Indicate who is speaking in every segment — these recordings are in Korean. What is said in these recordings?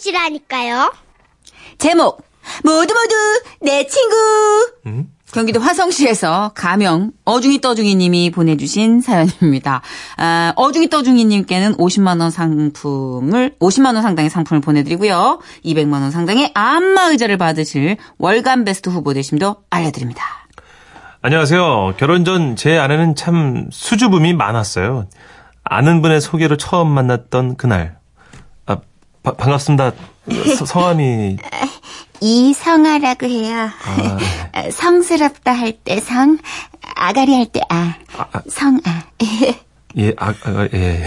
Speaker 1: 것이라니까요.
Speaker 2: 제목 모두 모두 내 친구.
Speaker 3: 음?
Speaker 2: 경기도 화성시에서 가명 어중이 떠중이님이 보내주신 사연입니다. 아, 어중이 떠중이님께는 50만 원 상품을 50만 원 상당의 상품을 보내드리고요. 200만 원 상당의 안마 의자를 받으실 월간 베스트 후보 되심도 알려드립니다.
Speaker 3: 안녕하세요. 결혼 전 제 아내는 참 수줍음이 많았어요. 아는 분의 소개로 처음 만났던 그날. 아, 바- 반갑습니다. 서- 성함이
Speaker 2: 이성아라고 해요.
Speaker 3: 아.
Speaker 2: 성스럽다 할 때 성, 아가리 할 때 아,
Speaker 3: 아.
Speaker 2: 성아.
Speaker 3: 예, 아, 아, 예.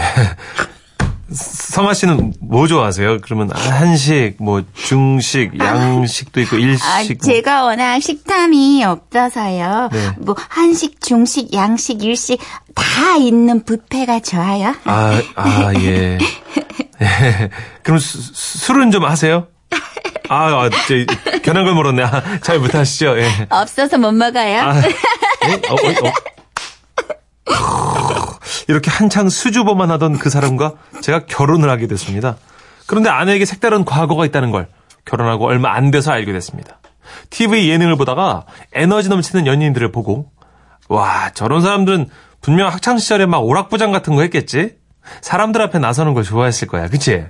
Speaker 3: 성아 씨는 뭐 좋아하세요? 그러면 한식, 뭐 중식, 양식도 있고 일식.
Speaker 2: 아,
Speaker 3: 뭐.
Speaker 2: 제가 워낙 식탐이 없어서요.
Speaker 3: 네.
Speaker 2: 뭐 한식, 중식, 양식, 일식 다 있는 뷔페가 좋아요.
Speaker 3: 아, 아, 예. 예. 그럼 수, 수- 술은 좀 하세요? 아, 아, 저, 견한 걸 물었네. 아, 잘 못하시죠? 예.
Speaker 2: 없어서 못 먹어요.
Speaker 3: 아, 예? 어, 어, 어. 이렇게 한창 수줍어만 하던 그 사람과 제가 결혼을 하게 됐습니다. 그런데 아내에게 색다른 과거가 있다는 걸 결혼하고 얼마 안 돼서 알게 됐습니다. TV 예능을 보다가 에너지 넘치는 연예인들을 보고 와 저런 사람들은 분명 학창 시절에 막 오락부장 같은 거 했겠지? 사람들 앞에 나서는 걸 좋아했을 거야, 그치?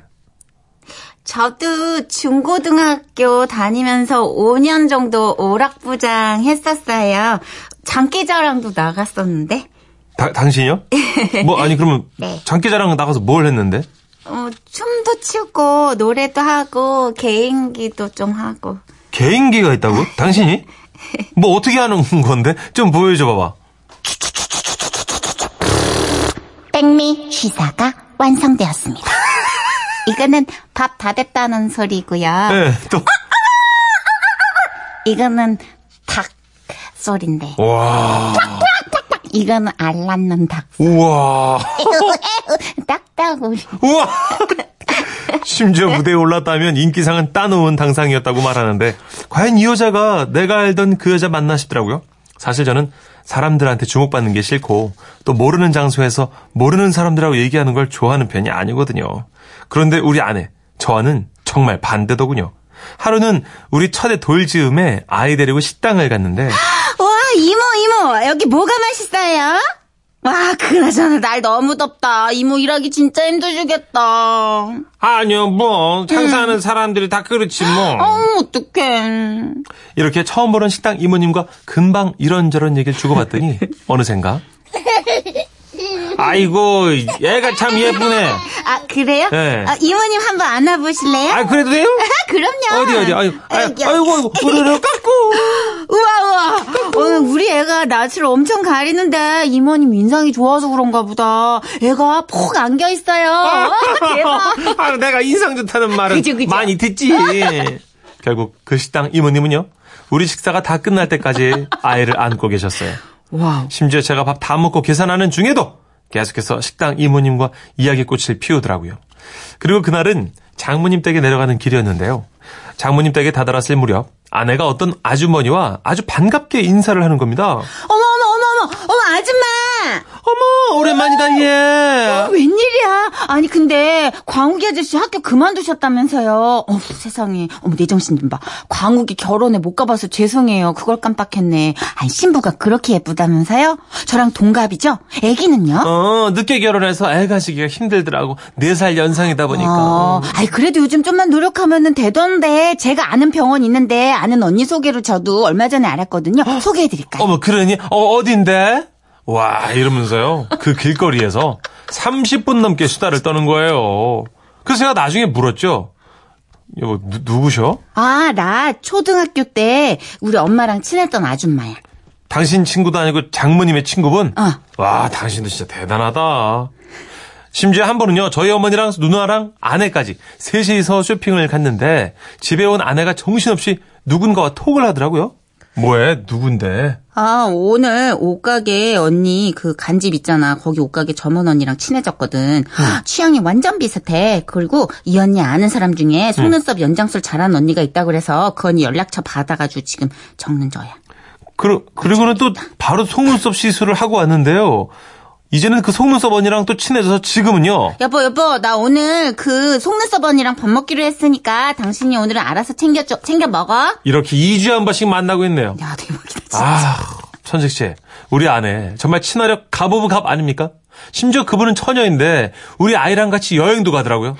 Speaker 2: 저도 중고등학교 다니면서 5년 정도 오락부장 했었어요. 장기자랑도 나갔었는데.
Speaker 3: 다- 당신이요? 뭐 아니 그러면
Speaker 2: 네.
Speaker 3: 장기자랑 나가서 뭘 했는데?
Speaker 2: 어, 춤도 추고 노래도 하고 개인기도 좀 하고.
Speaker 3: 개인기가 있다고? 당신이? 뭐 어떻게 하는 건데? 좀 보여줘 봐봐.
Speaker 2: 백미 시사가 완성되었습니다. 이거는 밥 다 됐다는 소리고요.
Speaker 3: 네, 또.
Speaker 2: 이거는 닭 소리인데.
Speaker 3: 와.
Speaker 2: 이거는 알 낳는 닭.
Speaker 3: 우와.
Speaker 2: 딱딱우리.
Speaker 3: 우와. 심지어 무대에 올랐다면 인기상은 따놓은 당상이었다고 말하는데 과연 이 여자가 내가 알던 그 여자 맞나 싶더라고요. 사실 저는 사람들한테 주목받는 게 싫고 또 모르는 장소에서 모르는 사람들하고 얘기하는 걸 좋아하는 편이 아니거든요. 그런데 우리 아내, 저와는 정말 반대더군요. 하루는 우리 첫애 돌지음에 아이 데리고 식당을 갔는데
Speaker 2: 와, 이모, 이모, 여기 뭐가 맛있어요? 와, 그나저나 날 너무 덥다. 이모 일하기 진짜 힘들겠다.
Speaker 3: 아니요 뭐 장사하는 사람들이 다 그렇지 뭐
Speaker 2: 어, 어떡해.
Speaker 3: 이렇게 처음 보는 식당 이모님과 금방 이런저런 얘기를 주고받더니 어느샌가 아이고 얘가 참 예쁘네
Speaker 2: 아, 그래요?
Speaker 3: 네.
Speaker 2: 아, 이모님 한번 안아보실래요?
Speaker 3: 아 그래도 돼요?
Speaker 2: 그럼요.
Speaker 3: 어디 어디 아유, 아유,
Speaker 2: 아이고.
Speaker 3: 으르르 깎고
Speaker 2: 우와, 우와. 오늘 우리 애가 낯을 엄청 가리는데 이모님 인상이 좋아서 그런가 보다. 애가 폭 안겨 있어요. 대박.
Speaker 3: 아, 내가 인상 좋다는 말은
Speaker 2: 그죠, 그죠.
Speaker 3: 많이 듣지 결국 그 식당 이모님은요 우리 식사가 다 끝날 때까지 아이를 안고 계셨어요
Speaker 2: wow.
Speaker 3: 심지어 제가 밥 다 먹고 계산하는 중에도 계속해서 식당 이모님과 이야기꽃을 피우더라고요. 그리고 그날은 장모님 댁에 내려가는 길이었는데요. 장모님 댁에 다다랐을 무렵 아내가 어떤 아주머니와 아주 반갑게 인사를 하는 겁니다.
Speaker 2: 어머, 어머! 어머
Speaker 3: 오랜만이다 얘.
Speaker 2: 웬일이야? 아니, 근데, 광욱이 아저씨 학교 그만두셨다면서요. 어 세상에. 어머, 내 정신 좀 봐. 광욱이 결혼에 못 가봐서 죄송해요. 그걸 깜빡했네. 아니, 신부가 그렇게 예쁘다면서요? 저랑 동갑이죠? 애기는요?
Speaker 3: 어 늦게 결혼해서 애 가지기가 힘들더라고. 4살 연상이다 보니까.
Speaker 2: 어, 아이, 그래도 요즘 좀만 노력하면은 되던데, 제가 아는 병원 있는데, 아는 언니 소개로 저도 얼마 전에 알았거든요. 소개해드릴까요?
Speaker 3: 어머 그러니 어 어딘데? 와 이러면서요 그 길거리에서 30분 넘게 수다를 떠는 거예요. 그래서 제가 나중에 물었죠. 여보 누, 누구셔?
Speaker 2: 아, 나 초등학교 때 우리 엄마랑 친했던 아줌마야.
Speaker 3: 당신 친구도 아니고 장모님의 친구분?
Speaker 2: 어.
Speaker 3: 와 당신도 진짜 대단하다. 심지어 한 번은요 저희 어머니랑 누나랑 아내까지 셋이서 쇼핑을 갔는데 집에 온 아내가 정신없이 누군가와 톡을 하더라고요. 뭐해 누군데?
Speaker 2: 아, 오늘 옷가게 언니 그 간집 있잖아. 거기 옷가게 점원 언니랑 친해졌거든. 취향이 완전 비슷해. 그리고 이 언니 아는 사람 중에 속눈썹 연장술 잘하는 언니가 있다고 그래서 그 언니 연락처 받아가지고 지금 적는 저야.
Speaker 3: 그러, 그리고는 또 바로 속눈썹 시술을 하고 왔는데요. 이제는 그 속눈썹 언니랑 또 친해져서 지금은요.
Speaker 2: 여보, 여보, 나 오늘 그 속눈썹 언니랑 밥 먹기로 했으니까 당신이 오늘은 알아서 챙겨줘, 챙겨 먹어.
Speaker 3: 이렇게 2주에 한 번씩 만나고 있네요.
Speaker 2: 야, 대박이다, 진짜.
Speaker 3: 아, 천식 씨. 우리 아내 정말 친화력 갑 of 갑 아닙니까? 심지어 그분은 처녀인데 우리 아이랑 같이 여행도 가더라고요.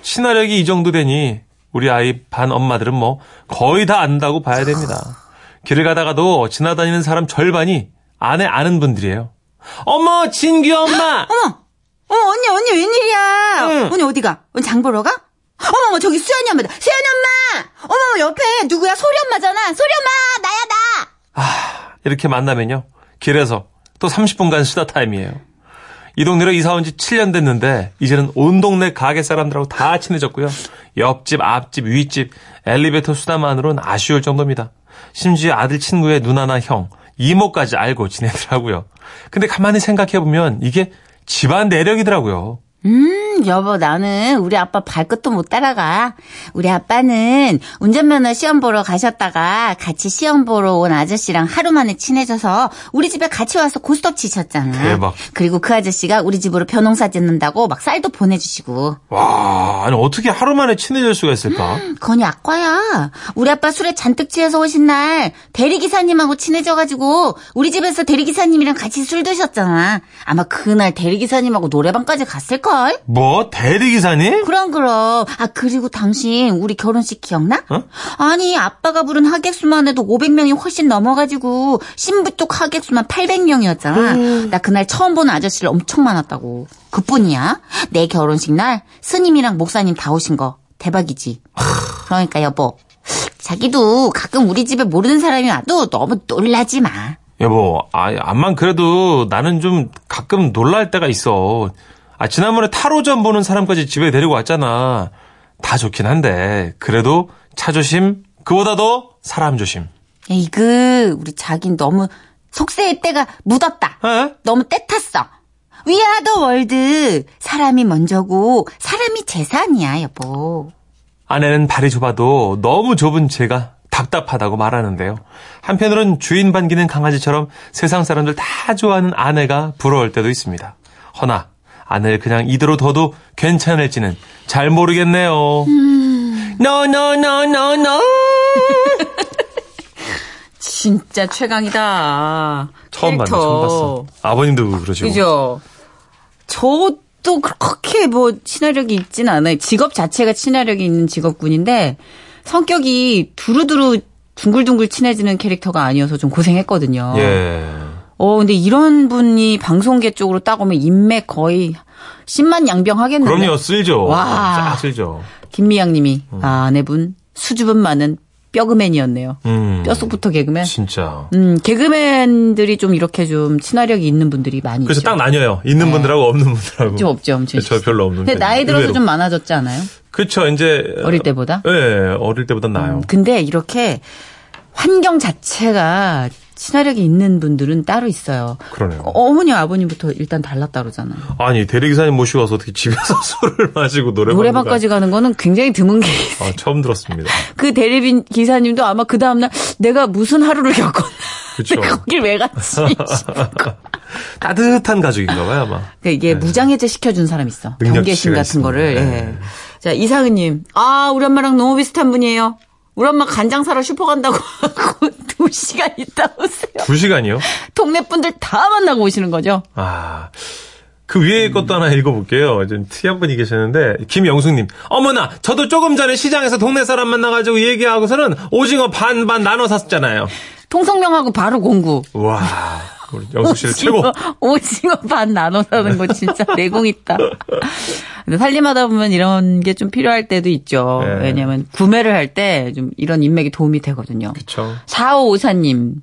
Speaker 3: 친화력이 이 정도 되니 우리 아이 반 엄마들은 뭐 거의 다 안다고 봐야 됩니다. 길을 가다가도 지나다니는 사람 절반이 아내 아는 분들이에요. 어머, 진규 엄마!
Speaker 2: 어머, 어머, 언니, 언니, 웬일이야?
Speaker 3: 응.
Speaker 2: 언니 어디가? 언니 장 보러 가? 어머, 어머, 저기 수연이 엄마다. 수연이 엄마! 어머, 어머, 옆에 누구야? 소리 엄마잖아. 소리 엄마! 나야, 나!
Speaker 3: 아, 이렇게 만나면요. 길에서 또 30분간 수다 타임이에요. 이 동네로 이사 온 지 7년 됐는데 이제는 온 동네 가게 사람들하고 다 친해졌고요. 옆집, 앞집, 윗집, 엘리베이터 수다만으로는 아쉬울 정도입니다. 심지어 아들 친구의 누나나 형, 이모까지 알고 지내더라고요. 근데 가만히 생각해 보면 이게 집안 내력이더라고요.
Speaker 2: 음, 여보, 나는 우리 아빠 발끝도 못 따라가. 우리 아빠는 운전면허 시험 보러 가셨다가 같이 시험 보러 온 아저씨랑 하루 만에 친해져서 우리 집에 같이 와서 고스톱 치셨잖아.
Speaker 3: 대박.
Speaker 2: 그리고 그 아저씨가 우리 집으로 벼농사 짓는다고 막 쌀도 보내주시고.
Speaker 3: 와, 아니 어떻게 하루 만에 친해질 수가 있을까?
Speaker 2: 건이 악과야. 우리 아빠 술에 잔뜩 취해서 오신 날 대리기사님하고 친해져가지고 우리 집에서 대리기사님이랑 같이 술 드셨잖아. 아마 그날 대리기사님하고 노래방까지 갔을걸?
Speaker 3: 뭐 대리기사님?
Speaker 2: 그럼 그럼. 아 그리고 당신 우리 결혼식 기억나?
Speaker 3: 어?
Speaker 2: 아니 아빠가 부른 하객 수만 해도 500명이 훨씬 넘어가지고 신부 쪽 하객 수만 800명이었잖아.
Speaker 3: 음.
Speaker 2: 나 그날 처음 본 아저씨를 엄청 많았다고. 그뿐이야. 내 결혼식 날 스님이랑 목사님 다 오신 거 대박이지. 그러니까 여보. 자기도 가끔 우리 집에 모르는 사람이 와도 너무 놀라지 마.
Speaker 3: 여보, 아, 암만 그래도 나는 좀 가끔 놀랄 때가 있어. 아, 지난번에 타로점 보는 사람까지 집에 데리고 왔잖아. 다 좋긴 한데, 그래도 차 조심, 그보다 더 사람 조심.
Speaker 2: 이그 우리 자긴 너무 속세의 때가 묻었다.
Speaker 3: 에?
Speaker 2: 너무 때 탔어. 위아더 월드 사람이 먼저고 사람이 재산이야 여보.
Speaker 3: 아내는 발이 좁아도 너무 좁은 제가 답답하다고 말하는데요. 한편으론 주인 반기는 강아지처럼 세상 사람들 다 좋아하는 아내가 부러울 때도 있습니다. 허나 아내를 그냥 이대로 둬도 괜찮을지는 잘 모르겠네요. No, no, no, no, no.
Speaker 2: 진짜 최강이다.
Speaker 3: 처음 봤네. 처음 봤어. 아버님도 그러시고.
Speaker 2: 그죠? 저도 그렇게 뭐 친화력이 있진 않아요. 직업 자체가 친화력이 있는 직업군인데 성격이 두루두루 둥글둥글 친해지는 캐릭터가 아니어서 좀 고생했거든요.
Speaker 3: 예.
Speaker 2: 어, 근데 이런 분이 방송계 쪽으로 따오면 인맥 거의 10만 양병 하겠는데.
Speaker 3: 그럼요, 쓸죠.
Speaker 2: 와.
Speaker 3: 쫙 쓸죠.
Speaker 2: 김미양 님이, 아, 아내분, 수줍음 많은 뼈그맨이었네요.
Speaker 3: 음.
Speaker 2: 뼈속부터 개그맨.
Speaker 3: 진짜.
Speaker 2: 음, 개그맨들이 좀 이렇게 좀 친화력이 있는 분들이 많이
Speaker 3: 그래서
Speaker 2: 있죠.
Speaker 3: 딱 나뉘어요. 있는 분들하고 없는 분들하고.
Speaker 2: 네. 좀 없죠, 엄청.
Speaker 3: 저 별로 없는
Speaker 2: 근데
Speaker 3: 편이에요.
Speaker 2: 나이 들어서
Speaker 3: 의외로.
Speaker 2: 좀 많아졌지 않아요?
Speaker 3: 그쵸, 이제.
Speaker 2: 어릴 때보다?
Speaker 3: 예, 어릴 때보다 나아요.
Speaker 2: 근데 이렇게 환경 자체가 친화력이 있는 분들은 따로 있어요.
Speaker 3: 그러네요.
Speaker 2: 어 머니 아버님부터 일단 달랐다 그러잖아요.
Speaker 3: 아니, 대리기사님 모시고 와서 어떻게 집에서 술을 마시고 노래방.
Speaker 2: 노래방까지 가는 거는 굉장히 드문 게
Speaker 3: 아, 처음 들었습니다.
Speaker 2: 그 대리빈 기사님도 아마 그 다음날 내가 무슨 하루를 겪었나. 내가 거길 왜 갔지?
Speaker 3: 따뜻한 가족인가 봐요, 아마.
Speaker 2: 그러니까 이게 무장해제 시켜준 사람 있어.
Speaker 3: 네.
Speaker 2: 경계심 같은
Speaker 3: 있습니다.
Speaker 2: 거를.
Speaker 3: 네.
Speaker 2: 예. 자, 이상은님. 아, 우리 엄마랑 너무 비슷한 분이에요. 우리 엄마 간장 사러 슈퍼 간다고 하고 두 시간 있다 오세요.
Speaker 3: 두 시간이요?
Speaker 2: 동네 분들 다 만나고 오시는 거죠.
Speaker 3: 아. 그 위에 것도 하나 읽어볼게요. 좀 특이한 분이 계셨는데, 김영숙님. 어머나, 저도 조금 전에 시장에서 동네 사람 만나가지고 얘기하고서는 오징어 반반 나눠 샀잖아요.
Speaker 2: 통성명하고 바로 공구.
Speaker 3: 와, 영숙 씨는 최고.
Speaker 2: 오징어 반 나눠 사는 거 진짜 내공 있다. 근데 살림하다 보면 이런 게 좀 필요할 때도 있죠.
Speaker 3: 네.
Speaker 2: 왜냐하면 구매를 할 때 좀 이런 인맥이 도움이 되거든요.
Speaker 3: 그쵸.
Speaker 2: 4554님.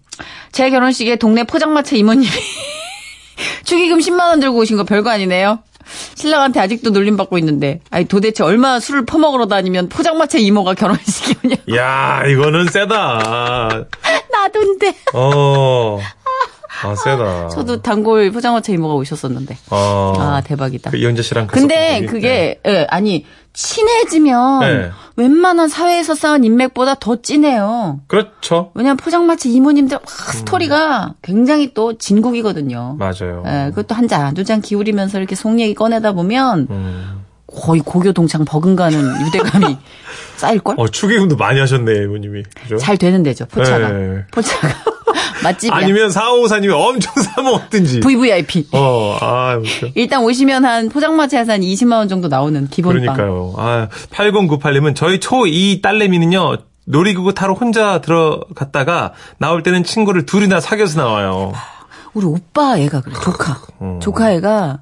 Speaker 2: 제 결혼식에 동네 포장마차 이모님이 축의금 10만 원 들고 오신 거 별거 아니네요. 신랑한테 아직도 놀림 받고 있는데. 아니, 도대체 얼마나 술을 퍼먹으러 다니면 포장마차 이모가 결혼식이 오냐.
Speaker 3: 야 이거는 세다.
Speaker 2: 나도인데.
Speaker 3: 어. 아, 세다.
Speaker 2: 저도 단골 포장마차 이모가 오셨었는데.
Speaker 3: 아,
Speaker 2: 아, 대박이다.
Speaker 3: 그 이영자 씨랑
Speaker 2: 근데 그게 예, 아니 친해지면
Speaker 3: 네.
Speaker 2: 웬만한 사회에서 쌓은 인맥보다 더 진해요.
Speaker 3: 그렇죠.
Speaker 2: 왜냐면 포장마차 이모님들 와, 스토리가 굉장히 또 진국이거든요.
Speaker 3: 맞아요.
Speaker 2: 예, 그것도 한 잔, 두 잔 기울이면서 이렇게 속 얘기 꺼내다 보면
Speaker 3: 음.
Speaker 2: 거의 고교 동창 버금가는 유대감이 쌓일걸?
Speaker 3: 어, 축의금도 많이 하셨네, 이모님이. 그죠?
Speaker 2: 잘 되는 데죠, 포차가.
Speaker 3: 네.
Speaker 2: 포차가. 맛집이야.
Speaker 3: 아니면 4554님이 엄청 사먹었든지.
Speaker 2: VVIP.
Speaker 3: 어, 아, 웃겨.
Speaker 2: 일단 오시면 한 포장마차에서 한 20만 원 정도 나오는 기본빵.
Speaker 3: 그러니까요. 아, 8098님은 저희 초2 딸내미는요, 놀이기구 타러 혼자 들어갔다가 나올 때는 친구를 둘이나 사귀어서 나와요.
Speaker 2: 우리 오빠 애가 그래, 조카.
Speaker 3: 음.
Speaker 2: 조카 애가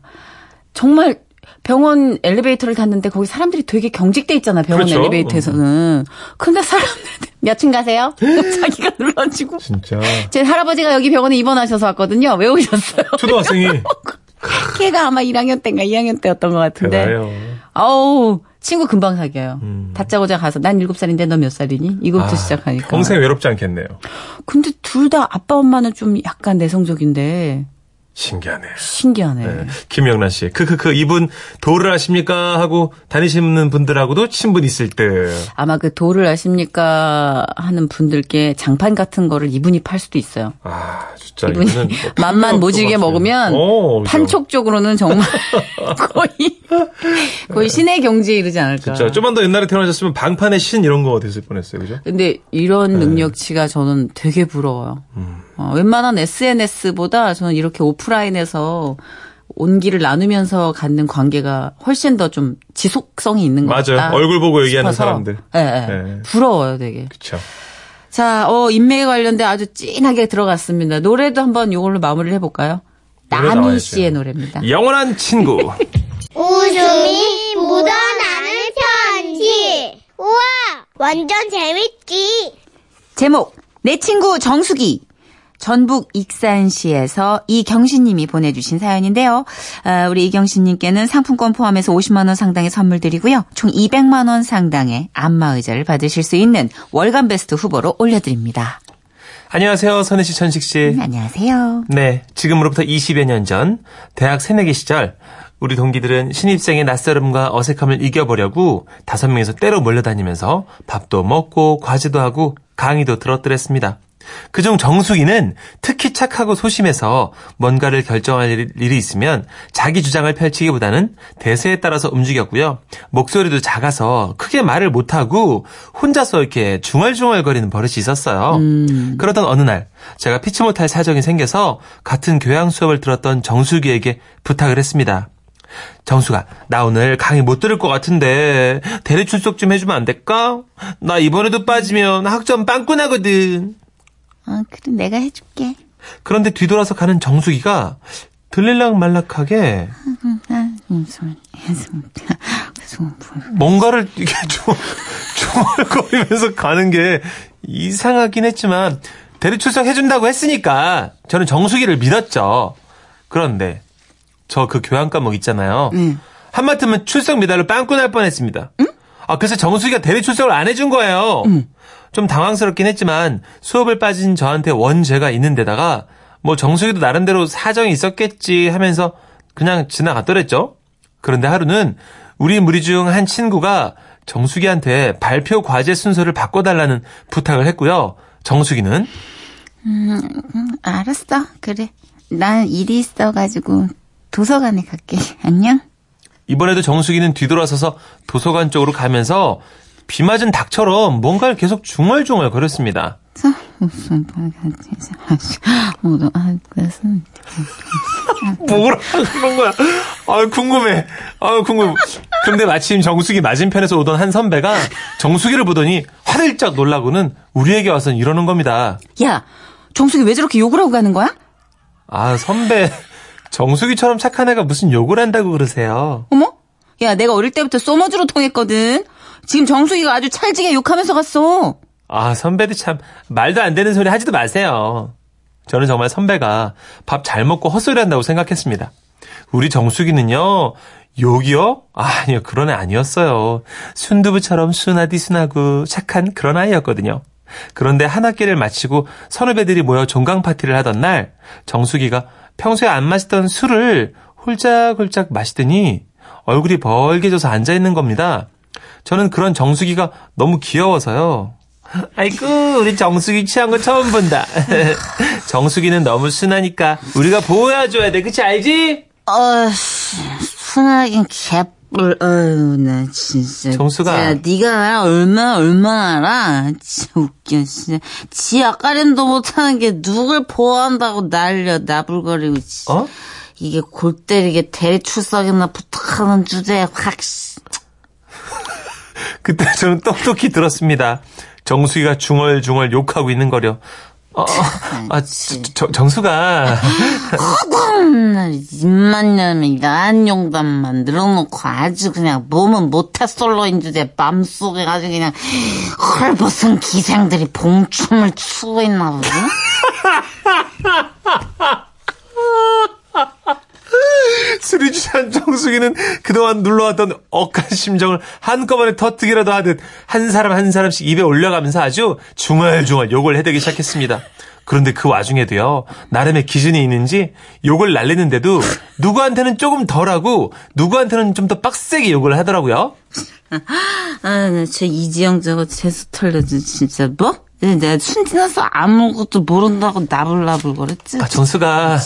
Speaker 2: 정말 병원 엘리베이터를 탔는데 거기 사람들이 되게 경직돼 있잖아, 병원
Speaker 3: 그렇죠.
Speaker 2: 엘리베이터에서는. 근데 사람들한테 몇층 가세요? 자기가 눌러주고.
Speaker 3: 진짜.
Speaker 2: 제 할아버지가 여기 병원에 입원하셔서 왔거든요. 왜 오셨어요?
Speaker 3: 초등학생이
Speaker 2: 걔가 아마 1학년 때인가 2학년 때였던 것 같은데.
Speaker 3: 대단해요.
Speaker 2: 아우, 친구 금방 사귀어요.
Speaker 3: 음.
Speaker 2: 다짜고짜 가서 난 7살인데 너 몇 살이니? 이거부터
Speaker 3: 아,
Speaker 2: 시작하니까.
Speaker 3: 평생 외롭지 않겠네요.
Speaker 2: 근데 둘 다 아빠 엄마는 좀 약간 내성적인데
Speaker 3: 신기하네요.
Speaker 2: 신기하네.
Speaker 3: 네. 김영란 씨. 크크크 이분 도를 아십니까 하고 다니시는 분들하고도 친분 있을 듯.
Speaker 2: 아마 그 도를 아십니까 하는 분들께 장판 같은 거를 이분이 팔 수도 있어요.
Speaker 3: 아 진짜
Speaker 2: 이분이
Speaker 3: 뭐 풀릴
Speaker 2: 모질게. 먹으면
Speaker 3: 어, 그죠.
Speaker 2: 판촉적으로는 정말 거의 거의 신의 경지에 이르지 않을까.
Speaker 3: 진짜 좀만 더 옛날에 태어나셨으면 방판의 신 이런 거 됐을 뻔했어요, 그죠?
Speaker 2: 근데 이런 능력치가 저는 되게 부러워요. 어, 웬만한 SNS보다 저는 이렇게 오프라인에서 온기를 나누면서 갖는 관계가 훨씬 더 좀 지속성이 있는 것
Speaker 3: 맞아요.
Speaker 2: 같다.
Speaker 3: 얼굴 보고 얘기하는
Speaker 2: 싶어서.
Speaker 3: 사람들.
Speaker 2: 예, 예.
Speaker 3: 네.
Speaker 2: 부러워요, 되게.
Speaker 3: 그렇죠.
Speaker 2: 자, 어, 인맥에 관련돼 아주 찐하게 들어갔습니다. 노래도 한번 이걸로 마무리를 해볼까요? 나미. 씨의 노래입니다.
Speaker 3: 영원한 친구.
Speaker 1: 웃음이 묻어나는 편지. 우와, 완전 재밌지.
Speaker 2: 제목 내 친구 정수기 전북 익산시에서 이경신님이 보내주신 사연인데요. 아, 우리 이경신님께는 상품권 포함해서 50만 원 상당의 선물 드리고요. 총 200만 원 상당의 안마의자를 받으실 수 있는 월간 베스트 후보로 올려드립니다.
Speaker 3: 안녕하세요, 선혜 씨, 천식 씨.
Speaker 2: 안녕하세요.
Speaker 3: 네, 지금으로부터 20여 년 전 대학 새내기 시절 우리 동기들은 신입생의 낯설음과 어색함을 이겨보려고 다섯 명이서 때로 몰려다니면서 밥도 먹고 과제도 하고 강의도 들었더랬습니다. 그중 정수기는 특히 착하고 소심해서 뭔가를 결정할 일- 일이 있으면 자기 주장을 펼치기보다는 대세에 따라서 움직였고요. 목소리도 작아서 크게 말을 못하고 혼자서 이렇게 중얼중얼거리는 버릇이 있었어요. 그러던 어느 날 제가 피치 못할 사정이 생겨서 같은 교양 수업을 들었던 정수기에게 부탁을 했습니다. 정수가, 나 오늘 강의 못 들을 것 같은데 대리 출석 좀 해주면 안 될까? 나 이번에도 빠지면 학점 빵꾸 나거든.
Speaker 2: 아, 그래 내가 해줄게.
Speaker 3: 그런데 뒤돌아서 가는 정수기가 들릴락 말락하게 뭔가를 이렇게 좀 중얼거리면서 가는 게 이상하긴 했지만 대리 출석 해준다고 했으니까 저는 정수기를 믿었죠. 그런데 저 그 교양 과목 있잖아요. 한마디면 출석 미달로 빵꾸 날 뻔했습니다. 아 그래서 정수기가 대리 출석을 안 해준 거예요. 좀 당황스럽긴 했지만 수업을 빠진 저한테 원죄가 있는데다가 뭐 정수기도 나름대로 사정이 있었겠지 하면서 그냥 지나갔더랬죠. 그런데 하루는 우리 무리 중 한 친구가 정수기한테 발표 과제 순서를 바꿔달라는 부탁을 했고요. 정수기는
Speaker 2: 알았어. 그래. 난 일이 있어가지고 도서관에 갈게. 안녕.
Speaker 3: 이번에도 정수기는 뒤돌아서서 도서관 쪽으로 가면서 비 맞은 닭처럼 뭔가를 계속 중얼중얼 거렸습니다.
Speaker 2: 아
Speaker 3: 뭐라 그런 거야? 아 궁금해. 아 궁금해. 근데 마침 정수기 맞은편에서 오던 한 선배가 정수기를 보더니 화들짝 놀라고는 우리에게 와서 이러는 겁니다.
Speaker 2: 야 정숙이 왜 저렇게 욕을 하고 가는 거야?
Speaker 3: 아 선배 정수기처럼 착한 애가 무슨 욕을 한다고 그러세요?
Speaker 2: 어머? 야 내가 어릴 때부터 소머즈로 통했거든. 지금 정숙이가 아주 찰지게 욕하면서 갔어.
Speaker 3: 아 선배도 참 말도 안 되는 소리 하지도 마세요. 저는 정말 선배가 밥 잘 먹고 헛소리 한다고 생각했습니다. 우리 정수기는요, 욕이요? 아 니요, 그런 애 아니었어요. 순두부처럼 순하디 순하고 착한 그런 아이였거든요. 그런데 한 학기를 마치고 선후배들이 모여 종강 파티를 하던 날 정수기가 평소에 안 마시던 술을 홀짝홀짝 마시더니 얼굴이 벌개져서 앉아 있는 겁니다. 저는 그런 정수기가 너무 귀여워서요. 아이고 우리 정수기 취한 거 처음 본다. 정수기는 너무 순하니까 우리가 보호해줘야 돼. 그치 알지?
Speaker 2: 어, 순하긴 개뿔, 어휴, 나 진짜.
Speaker 3: 정수가.
Speaker 2: 야, 네가 나 얼마나, 얼마나 알아? 진짜 웃겨, 진짜. 지 아까림도 못하는 게 누굴 보호한다고 날려, 나불거리고, 진짜.
Speaker 3: 어?
Speaker 2: 이게 골 때리게 대리 출석이나 부탁하는 주제에 확, 씨.
Speaker 3: 그때 저는 똑똑히 들었습니다. 정수기가 중얼중얼 욕하고 있는 거려. 어, 어, 아, 저, 저, 정수가.
Speaker 2: 입만 열면 야한 용담만 늘어놓고 아주 그냥 몸은 모태솔로인 주제 맘속에 아주 그냥 헐벗은 기생들이 봉춤을 추고 있나 보지?
Speaker 3: 취한 정수기는 그동안 눌러왔던 억한 심정을 한꺼번에 터뜨기라도 하듯 한 사람 한 사람씩 입에 올려가면서 아주 중얼중얼 욕을 해대기 시작했습니다. 그런데 그 와중에도요, 나름의 기준이 있는지 욕을 날리는데도 누구한테는 조금 덜하고 누구한테는 좀 더 빡세게 욕을 하더라고요.
Speaker 2: 아, 나저 이지영 저거 재수 털려도 진짜 뭐? 내가 순진해서 아무것도 모른다고 나불나불 거렸지?
Speaker 3: 아, 정수가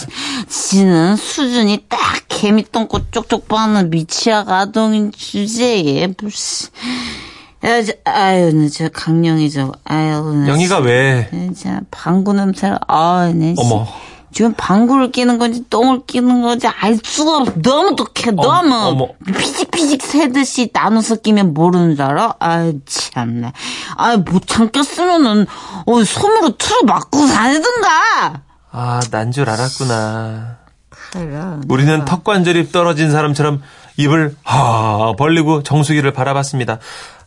Speaker 2: 지는 수준이 딱 개미똥꼬 쪽쪽 빠는 미취학 아동인 주제에 무슨 야, 저, 아유, 나저 강령이 저거, 아유, 나
Speaker 3: 영희가 왜?
Speaker 2: 진짜 방구 냄새가, 아, 네.
Speaker 3: 어머.
Speaker 2: 지금 방구를 끼는 건지 똥을 끼는 건지 알 수가 없어. 너무 독해. 너무
Speaker 3: 어머.
Speaker 2: 피직피직 새듯이 나눠서 끼면 모르는 줄 알아? 아유 참나. 아유 못 참겠으면은 어, 손으로 틀어 맞고 다니든가.
Speaker 3: 아, 난 줄 알았구나. 우리는 턱 관절이 떨어진 사람처럼 입을 하 벌리고 정수기를 바라봤습니다.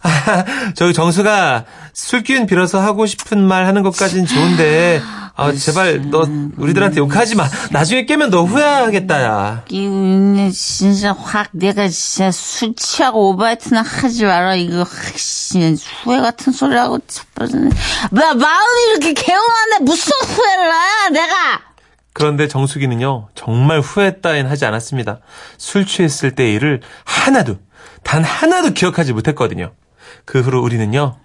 Speaker 3: 아, 저기 정수가 술기운 빌어서 하고 싶은 말 하는 것까진 좋은데 아, 제발 너 우리들한테 욕하지 마. 나중에 깨면 너 후회하겠다 야.
Speaker 2: 이거 진짜 확 내가 진짜 술 취하고 오바이트나 하지 마라 이거 확 씨, 후회 같은 소리하고. 마, 마음이 이렇게 개운한데 무슨 후회를 해 내가.
Speaker 3: 그런데 정수기는요 정말 후회했다엔 하지 않았습니다. 술 취했을 때 일을 하나도 단 하나도 기억하지 못했거든요. 그 후로 우리는요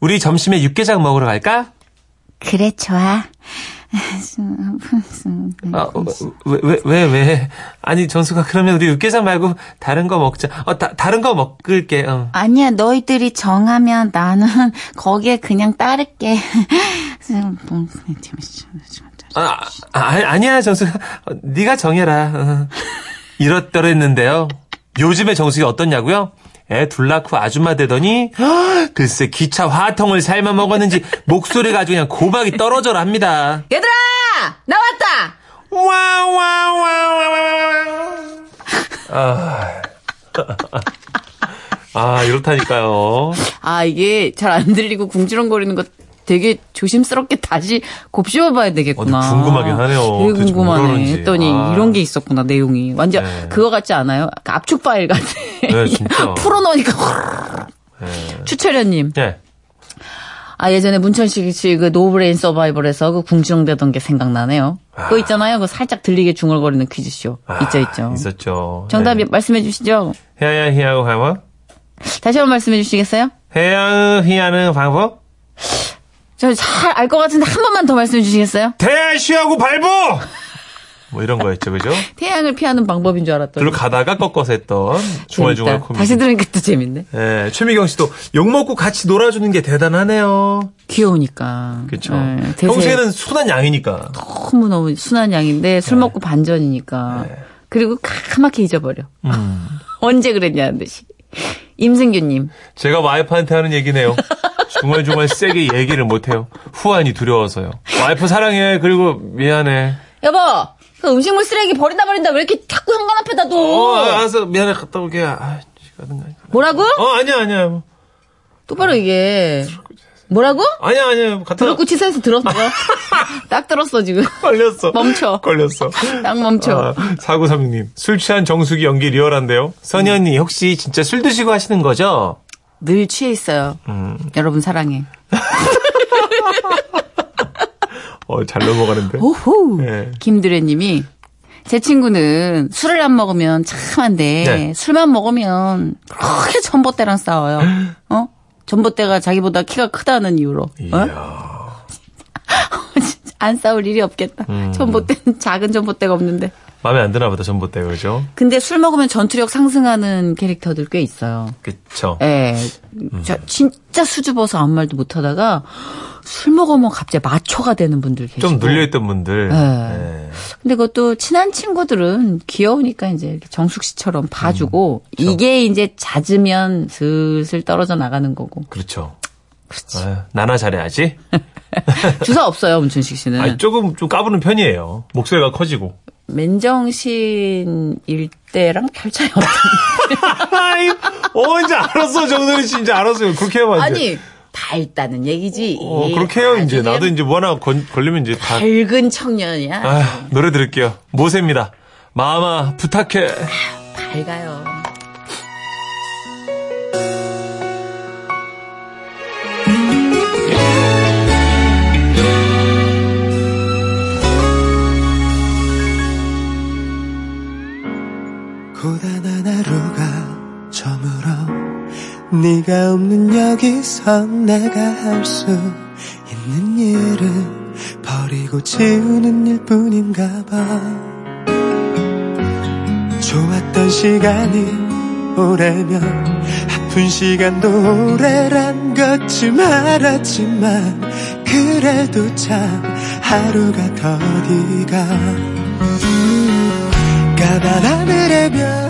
Speaker 3: 우리 점심에 육개장 먹으러 갈까?
Speaker 2: 그래 좋아.
Speaker 3: 아, 어, 왜, 왜, 왜, 왜? 아니, 정수가, 그러면 우리 육개장 말고 다른 거 먹자. 어, 다, 다른 거 먹을게, 어.
Speaker 2: 아니야, 너희들이 정하면 나는 거기에 그냥 따를게.
Speaker 3: 아, 아, 아 니야, 정수가. 어, 네가 정해라. 어. 이렇더랬는데요. 요즘에 정수기 어떻냐고요? 애 둘 낳고 아줌마 되더니 글쎄 기차 화통을 삶아 먹었는지 목소리가 아주 그냥 고박이 떨어져라 합니다.
Speaker 2: 얘들아! 나왔다!
Speaker 3: 와와와와와. 아, 아 이렇다니까요.
Speaker 2: 아, 이게 잘 안 들리고 궁시렁거리는 거 되게 조심스럽게 다시 곱씹어 봐야 되겠구나.
Speaker 3: 어, 궁금하긴 하네요.
Speaker 2: 되게 궁금하네. 했더니
Speaker 3: 아.
Speaker 2: 이런 게 있었구나, 내용이. 완전
Speaker 3: 네.
Speaker 2: 그거 같지 않아요? 그 압축 파일 같아.
Speaker 3: 네, 진짜.
Speaker 2: 풀어놓으니까.
Speaker 3: 네.
Speaker 2: 추철현님.
Speaker 3: 네.
Speaker 2: 아, 예전에 문천식 씨그 노브레인 서바이벌에서 그 궁시렁대던 게 생각나네요. 그거 있잖아요. 그 살짝 들리게 중얼거리는 퀴즈쇼.
Speaker 3: 아,
Speaker 2: 있죠, 있죠.
Speaker 3: 있었죠.
Speaker 2: 정답
Speaker 3: 네.
Speaker 2: 말씀해 주시죠.
Speaker 3: 해야 희하고 방법?
Speaker 2: 다시 한번 말씀해 주시겠어요?
Speaker 3: 해야 희하는 방법?
Speaker 2: 저 잘 알 것 같은데 한 번만 더 말씀해 주시겠어요?
Speaker 3: 대시하고 발보! 뭐 이런 거였죠, 그죠?
Speaker 2: 태양을 피하는 방법인 줄 알았더니.
Speaker 3: 들로 가다가 꺾어서 했던 중얼중얼. 코미디.
Speaker 2: 다시 들으니까 또 재밌네.
Speaker 3: 예, 최미경 씨도 욕 먹고 같이 놀아주는 게 대단하네요.
Speaker 2: 귀여우니까.
Speaker 3: 그렇죠.
Speaker 2: 네,
Speaker 3: 평소에는 순한 양이니까.
Speaker 2: 너무 너무 순한 양인데 술 먹고 반전이니까. 그리고 카맣게 잊어버려.
Speaker 3: 음.
Speaker 2: 언제 그랬냐는 듯이. 임승규님.
Speaker 3: 제가 와이프한테 하는 얘기네요. 중얼중얼 세게 얘기를 못해요. 후환이 두려워서요. 와이프 사랑해. 그리고 미안해.
Speaker 2: 여보, 그 음식물 쓰레기 버린다 버린다 왜 이렇게 자꾸 현관 앞에다 둬?
Speaker 3: 어, 알았어. 미안해. 갔다 올게. 아, 가든가.
Speaker 2: 뭐라고?
Speaker 3: 어, 아니야, 아니야.
Speaker 2: 똑바로 얘기해. 뭐라고?
Speaker 3: 아니야, 아니야. 갔다
Speaker 2: 들었고 치사해서 들었어. 딱 들었어 지금.
Speaker 3: 걸렸어.
Speaker 2: 멈춰.
Speaker 3: 걸렸어.
Speaker 2: 딱 멈춰.
Speaker 3: 아, 4936님. 술 취한 정수기 연기 리얼한데요. 선희 언니, 혹시 진짜 술 드시고 하시는 거죠?
Speaker 2: 늘 취해 있어요.
Speaker 3: 음.
Speaker 2: 여러분 사랑해.
Speaker 3: 어, 잘 넘어가는데.
Speaker 2: 오호.
Speaker 3: 네.
Speaker 2: 김두래님이 제 친구는 술을 안 먹으면 참한데
Speaker 3: 네.
Speaker 2: 술만 먹으면 그렇게 전봇대랑 싸워요. 어? 전봇대가 자기보다 키가 크다는 이유로. 어? 안 싸울 일이 없겠다.
Speaker 3: 음.
Speaker 2: 전봇대는 작은 전봇대가 없는데.
Speaker 3: 마음에 안 드나 보다, 전봇대, 그죠?
Speaker 2: 근데 술 먹으면 전투력 상승하는 캐릭터들 꽤 있어요.
Speaker 3: 그쵸.
Speaker 2: 예. 저 진짜 수줍어서 아무 말도 못 하다가 술 먹으면 갑자기 마초가 되는 분들 계시고.
Speaker 3: 좀 눌려있던 분들.
Speaker 2: 네.
Speaker 3: 네.
Speaker 2: 근데 그것도 친한 친구들은 귀여우니까 이제 정숙 씨처럼 봐주고
Speaker 3: 음, 그렇죠.
Speaker 2: 이게 이제 잦으면 슬슬 떨어져 나가는 거고.
Speaker 3: 그렇죠.
Speaker 2: 그렇지.
Speaker 3: 아유, 나나 잘해야지.
Speaker 2: 주사 없어요, 문춘식 씨는.
Speaker 3: 아니, 조금 좀 까부는 편이에요. 목소리가 커지고.
Speaker 2: 맨정신일 때랑 별 차이.
Speaker 3: 아이, 어, 이제 알았어, 정선이 씨. 이제 알았어요. 그렇게 해봐, 이제.
Speaker 2: 아니, 밝다는 얘기지.
Speaker 3: 어, 그렇게 해요, 이제. 나도 이제 뭐 하나 건, 걸리면 이제 다.
Speaker 2: 밝은 청년이야.
Speaker 3: 아 노래 들을게요. 모세입니다. 마마, 부탁해.
Speaker 2: 밝아요.
Speaker 4: 네가 없는 여기서 내가 할 수 있는 일은 버리고 지우는 일뿐인가 봐. 좋았던 시간이 오래면 아픈 시간도 오래란 것쯤 알았지만 그래도 참 하루가 더디가 까만 하늘의 별